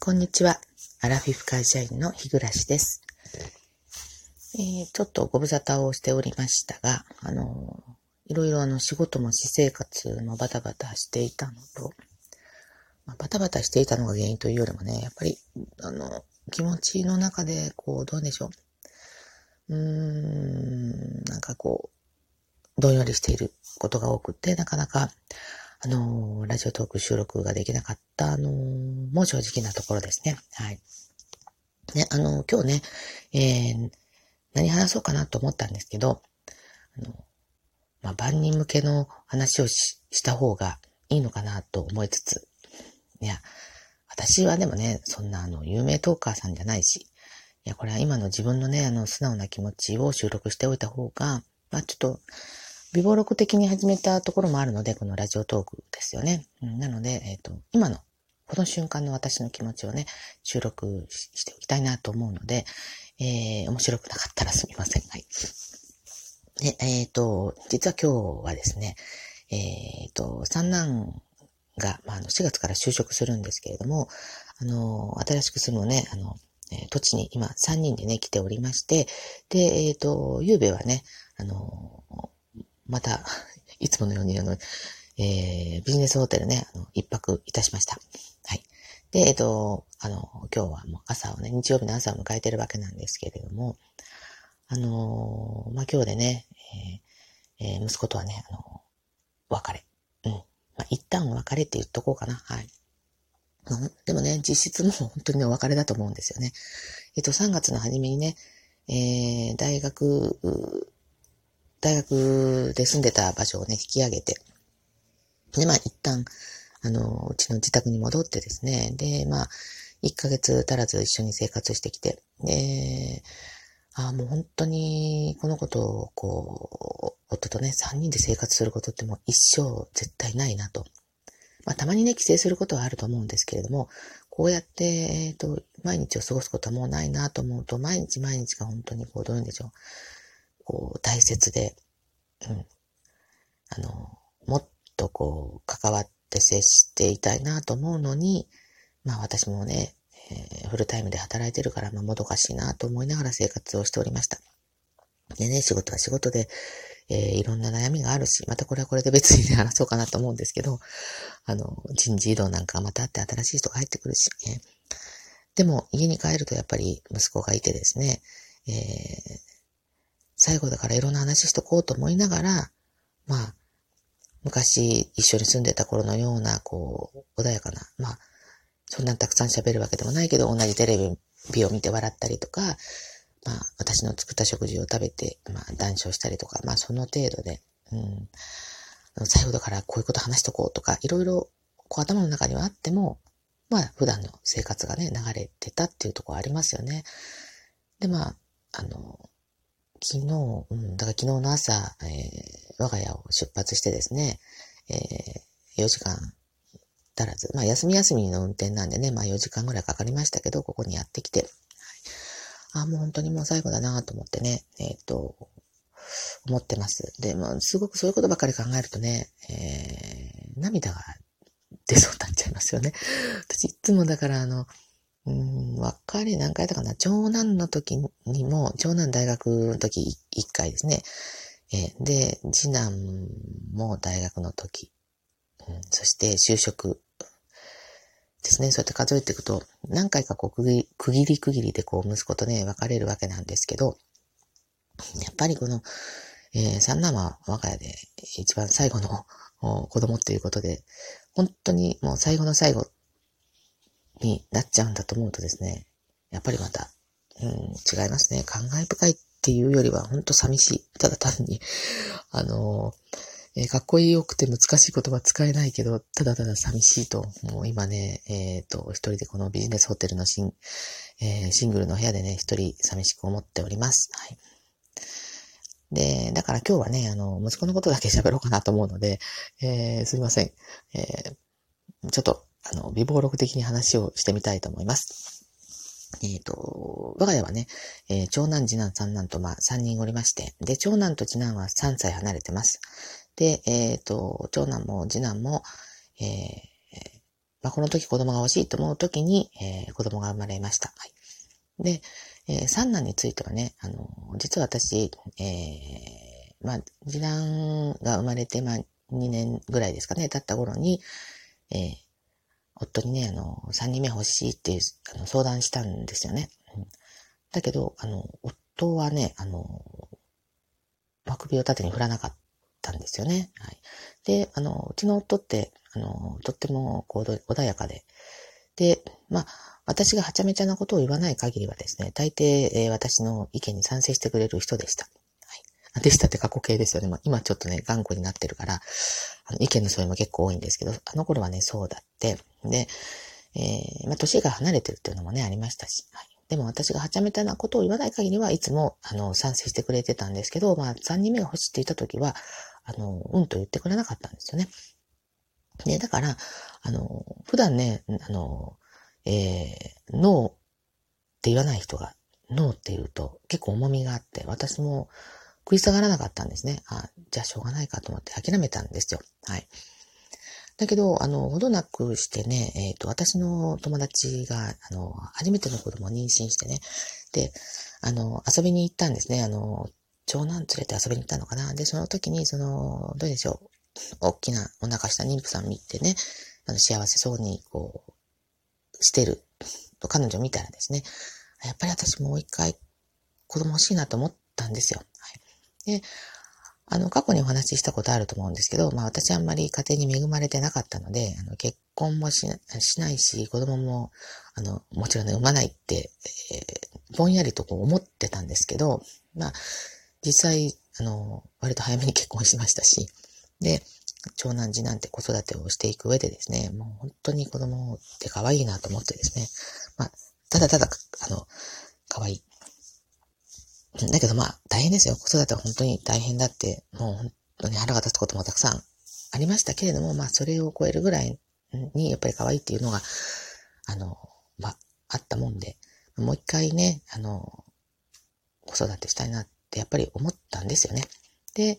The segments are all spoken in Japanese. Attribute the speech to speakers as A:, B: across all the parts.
A: こんにちは。アラフィフ会社員の日暮です。えー、ちょっとご無沙汰をしておりましたが、あのいろいろあの仕事も私生活もバタバタしていたのと、まあ、バタバタしていたのが原因というよりもね、やっぱり、あの、気持ちの中で、こう、どうでしょう。うーん、なんかこう、どんよりしていることが多くて、なかなか、あのラジオトーク収録ができなかった、あのもう正直なところですね。はい。ね、あの今日ね、えー、何話そうかなと思ったんですけど、あの、まあ、万人向けの話をしした方がいいのかなと思いつつ、いや、私はでもね、そんなあの、有名トーカーさんじゃないし、いや、これは今の自分のね、あの、素直な気持ちを収録しておいた方が、まあ、ちょっと、微暴録的に始めたところもあるので、このラジオトークですよね。なので、えっ、ー、と、今の、この瞬間の私の気持ちをね、収録しておきたいなと思うので、えー、面白くなかったらすみません。はい。で、えっ、ー、と、実は今日はですね、えっ、と、三男が、まあ、の4月から就職するんですけれども、あの、新しく住むね、あの、え土地に今3人でね、来ておりまして、で、えっ、と、ゆうべはね、あの、また、いつものように、あの、えー、ビジネスホテルね、あの、一泊いたしました。はい。で、えっ、と、あの、今日はもう朝をね、日曜日の朝を迎えてるわけなんですけれども、あのまあ、今日でね、えー、えー、息子とはね、あの別れ。うん。まあ、一旦別れって言っとこうかな。はい。でもね、実質もう本当に、お別れだと思うんですよね。えっと、3月の初めにね、えー、大学大学で住んでた場所をね、引き上げて、で、まあ一旦、あの、うちの自宅に戻ってですね、で、まあ、1ヶ月足らず一緒に生活してきて、で、ああ、もう本当に、このことを、こう、夫とね、3人で生活することってもう一生絶対ないなと。まあ、たまにね、帰省することはあると思うんですけれども、こうやって、えっ、ー、と、毎日を過ごすことはもうないなと思うと、毎日毎日が本当にこう、どういうんでしょう。こう、大切で、うん。あの、もっとこう、関わって接していたいなと思うのに、まあ私もね、えー、フルタイムで働いてるから、まあもどかしいなと思いながら生活をしておりました。でね、仕事は仕事で、えー、いろんな悩みがあるし、またこれはこれで別にね、話そうかなと思うんですけど、あの、人事異動なんかまたあって新しい人が入ってくるし、ね、でも家に帰るとやっぱり息子がいてですね、えー、最後だからいろんな話しとこうと思いながら、まあ、昔一緒に住んでた頃のような、こう、穏やかな、まあ、そんなにたくさん喋るわけでもないけど、同じテレビを見て笑ったりとか、まあ、私の作った食事を食べて、まあ、談笑したりとか、まあ、その程度で、うん、最後だからこういうこと話しとこうとか、いろいろ、こう頭の中にはあっても、まあ、普段の生活がね、流れてたっていうところありますよね。で、まあ、あの、昨日、うん、だから昨日の朝、えー、我が家を出発してですね、えー、4時間足らず、まあ休み休みの運転なんでね、まあ4時間ぐらいかかりましたけど、ここにやってきて、はい、あ、もう本当にもう最後だなと思ってね、えっ、と、思ってます。で、もすごくそういうことばかり考えるとね、えー、涙が出そうになっちゃいますよね。私いつもだからあの、うん、別れ何回だかな。長男の時にも、長男大学の時1回ですね。え、で、次男も大学の時。うん、そして就職ですね。そうやって数えていくと、何回かこう区切り、区切り区切りでこう息子とね、別れるわけなんですけど、やっぱりこの、えー、三男は我が家で一番最後の子供っていうことで、本当にもう最後の最後になっちゃうんだと思うとですね、やっぱりまた、うん、違いますね。感慨深いっていうよりは、ほんと寂しい。ただ単に、あのえー、かっこよくて難しい言葉使えないけど、ただただ寂しいと、もう今ね、えっ、ー、と、一人でこのビジネスホテルのシン,、え、シングルの部屋でね、一人寂しく思っております。はい。で、だから今日はね、あの、息子のことだけ喋ろうかなと思うので、えー、すみません。えー、ちょっと、あの、微暴録的に話をしてみたいと思います。えっ、ー、と、我が家はね、えー、長男、次男、三男と、まあ、三人おりまして、で、長男と次男は3歳離れてます。で、えっ、ー、と、長男も次男も、えー、まあ、この時子供が欲しいと思う時に、えー、子供が生まれました。はい。で、えー、三男についてはね、あの、実は私、えー、まあ、次男が生まれて、まあ、2年ぐらいですかね、経った頃に、えー、夫にね、あの、3人目欲しいっていう、あの、相談したんですよね。うん、だけど、あの、夫はね、あの、ま首を縦に振らなかったんですよね。はい。で、あの、うちの夫って、あの、とっても、こう、穏やかで、で、まあ、私がはちゃめちゃなことを言わない限りはですね、大抵、えー、私の意見に賛成してくれる人でした。でしたって過去形ですよね。まあ、今ちょっとね、頑固になってるから、あの意見の相違も結構多いんですけど、あの頃はね、そうだって。で、えー、まあ、年が離れてるっていうのもね、ありましたし、はい。でも私がはちゃめちゃなことを言わない限りはいつも、あの、賛成してくれてたんですけど、まあ、3人目が欲しいって言った時は、あの、うんと言ってくれなかったんですよね。で、だから、あの、普段ね、あの、えー、ノーって言わない人が、ノーって言うと結構重みがあって、私も食い下がらなかったんですね。あ、じゃあしょうがないかと思って諦めたんですよ。はい。だけど、あの、ほどなくしてね、えっ、ー、と、私の友達が、あの、初めての子供を妊娠してね、で、あの、遊びに行ったんですね。あの、長男連れて遊びに行ったのかな。で、その時に、その、どうでしょう。大きなお腹した妊婦さん見てね、あの幸せそうに、こう、してると彼女見たらですね、やっぱり私もう一回子供欲しいなと思ったんですよ。で、あの、過去にお話ししたことあると思うんですけど、まあ私あんまり家庭に恵まれてなかったので、あの結婚もしないし、子供も、あの、もちろんね、産まないって、えー、ぼんやりとこう思ってたんですけど、まあ、実際、あの、割と早めに結婚しましたし、で、長男次男って子育てをしていく上でですね、もう本当に子供って可愛いなと思ってですね、まあ、ただただ、あの、だけどまあ、大変ですよ。子育ては本当に大変だって、もう本当に腹が立つこともたくさんありましたけれども、まあ、それを超えるぐらいに、やっぱり可愛いっていうのが、あの、まあ、あったもんで、もう一回ね、あの、子育てしたいなってやっぱり思ったんですよね。で、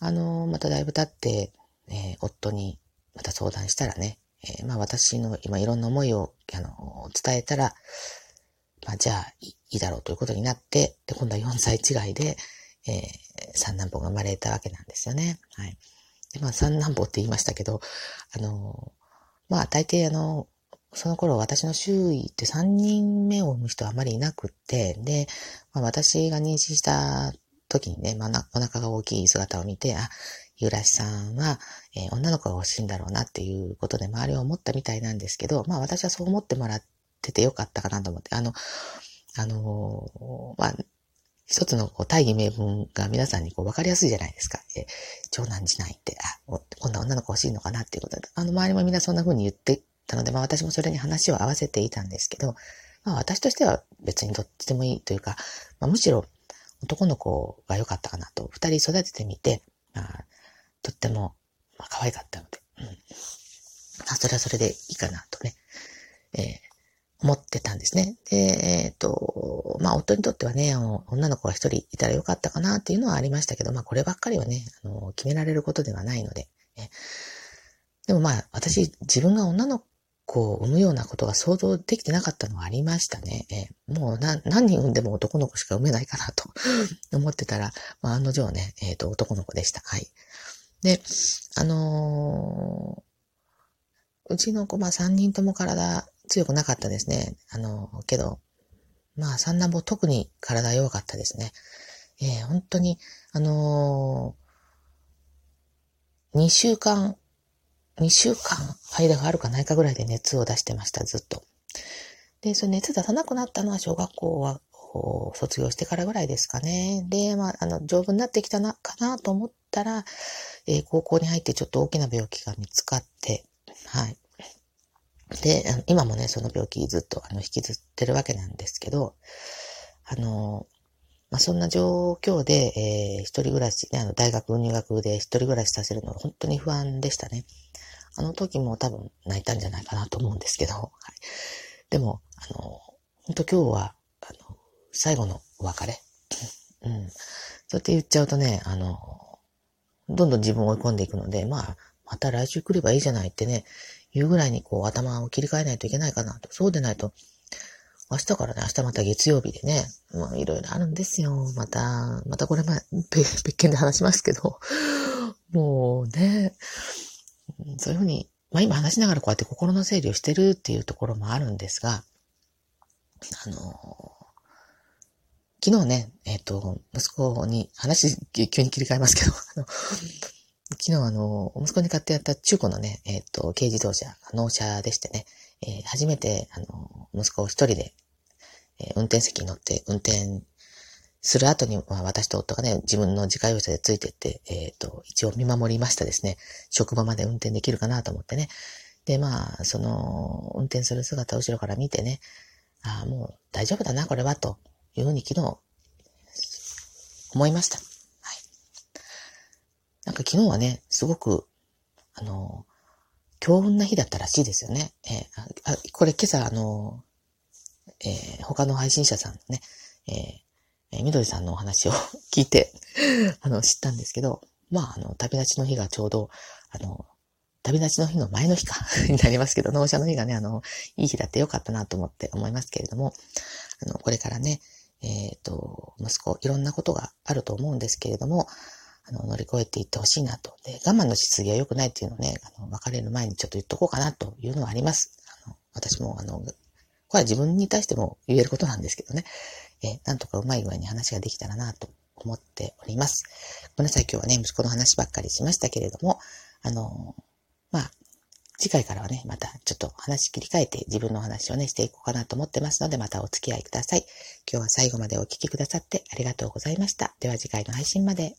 A: あの、まただいぶ経って、えー、夫にまた相談したらね、えー、まあ私の今いろんな思いを、あの、伝えたら、まあじゃあいいだろうということになって、で、今度は4歳違いで、えー、三男坊が生まれたわけなんですよね。はい。で、まあ三男坊って言いましたけど、あの、まあ大抵あの、その頃私の周囲って3人目を産む人はあまりいなくって、で、まあ、私が妊娠した時にね、まあ、お腹が大きい姿を見て、あ、ゆらしさんは、えー、女の子が欲しいんだろうなっていうことで周りを思ったみたいなんですけど、まあ私はそう思ってもらっててよかったかなと思って、あの、あのー、まあ、一つのこう大義名分が皆さんにこう分かりやすいじゃないですか。え、長男次男って、あ、こんな女の子欲しいのかなっていうことで、あの周りもみんなそんな風に言ってたので、まあ私もそれに話を合わせていたんですけど、まあ私としては別にどっちでもいいというか、まあ、むしろ男の子が良かったかなと、二人育ててみて、まあ、とっても、まあ、可愛かったので、うん。まあ、それはそれでいいかなとね、えー、思ってたんですね。で、えっ、ー、と、まあ、夫にとってはね、女の子が一人いたらよかったかなっていうのはありましたけど、まあ、こればっかりはね、あの、決められることではないので、ね、でもまあ、私、自分が女の子を産むようなことが想像できてなかったのはありましたね。え、もう何人産んでも男の子しか産めないかなと 思ってたら、まあ、案の定ね、えっ、ー、と、男の子でした。はい。で、あのー、うちの子、まあ3人とも体強くなかったですね。あの、けど、まあ三男坊特に体弱かったですね。えー、本当に、あのー、2週間、2週間間があるかないかぐらいで熱を出してました、ずっと。で、その熱出さなくなったのは小学校は卒業してからぐらいですかね。で、まあ、あの、丈夫になってきたな、かなと思ったら、えー、高校に入ってちょっと大きな病気が見つかって、はい。で、今もね、その病気ずっとあの引きずってるわけなんですけど、あの、まあ、そんな状況で、えー、一人暮らしね、あの、大学入学で一人暮らしさせるのは本当に不安でしたね。あの時も多分泣いたんじゃないかなと思うんですけど、はい。でも、あの、本当今日は、あの、最後のお別れ。うん。そうやって言っちゃうとね、あの、どんどん自分を追い込んでいくので、まあ、また来週来ればいいじゃないってね、いうぐらいにこう頭を切り替えないといけないかなと。そうでないと、明日からね、明日また月曜日でね、まあいろいろあるんですよ。また、またこれま、別件で話しますけど、もうね、そういうふうに、まあ今話しながらこうやって心の整理をしてるっていうところもあるんですが、あの、昨日ね、えっ、ー、と、息子に、話、急に切り替えますけど、あの、昨日あの、息子に買ってやった中古のね、えっ、ー、と、軽自動車、納車でしてね、えー、初めて、あの、息子を一人で、え運転席に乗って運転する後に、まあ、私と夫がね、自分の自家用車でついてって、えっ、と、一応見守りましたですね。職場まで運転できるかなと思ってね。で、まあ、その、運転する姿を後ろから見てね、ああ、もう大丈夫だな、これは、というふうに昨日、思いました。か昨日はね、すごく、あの、強運な日だったらしいですよね。えー、あこれ今朝、あの、えー、他の配信者さんね、えー、みどりさんのお話を 聞いてあの、知ったんですけど、まあ、あの、旅立ちの日がちょうど、あの、旅立ちの日の前の日か になりますけど、納車の日がね、あの、いい日だってよかったなと思って思いますけれども、あの、これからね、えっ、ー、と、息子、いろんなことがあると思うんですけれども、あの、乗り越えていってほしいなと。で、我慢のしすぎは良くないっていうのをね、あの、別れる前にちょっと言っとこうかなというのはあります。あの、私も、あの、これは自分に対しても言えることなんですけどね、えー、なんとかうまい具合に話ができたらなと思っております。ごめんなさい、今日はね、息子の話ばっかりしましたけれども、あの、まあ、次回からはね、またちょっと話切り替えて自分の話をね、していこうかなと思ってますので、またお付き合いください。今日は最後までお聴きくださってありがとうございました。では次回の配信まで。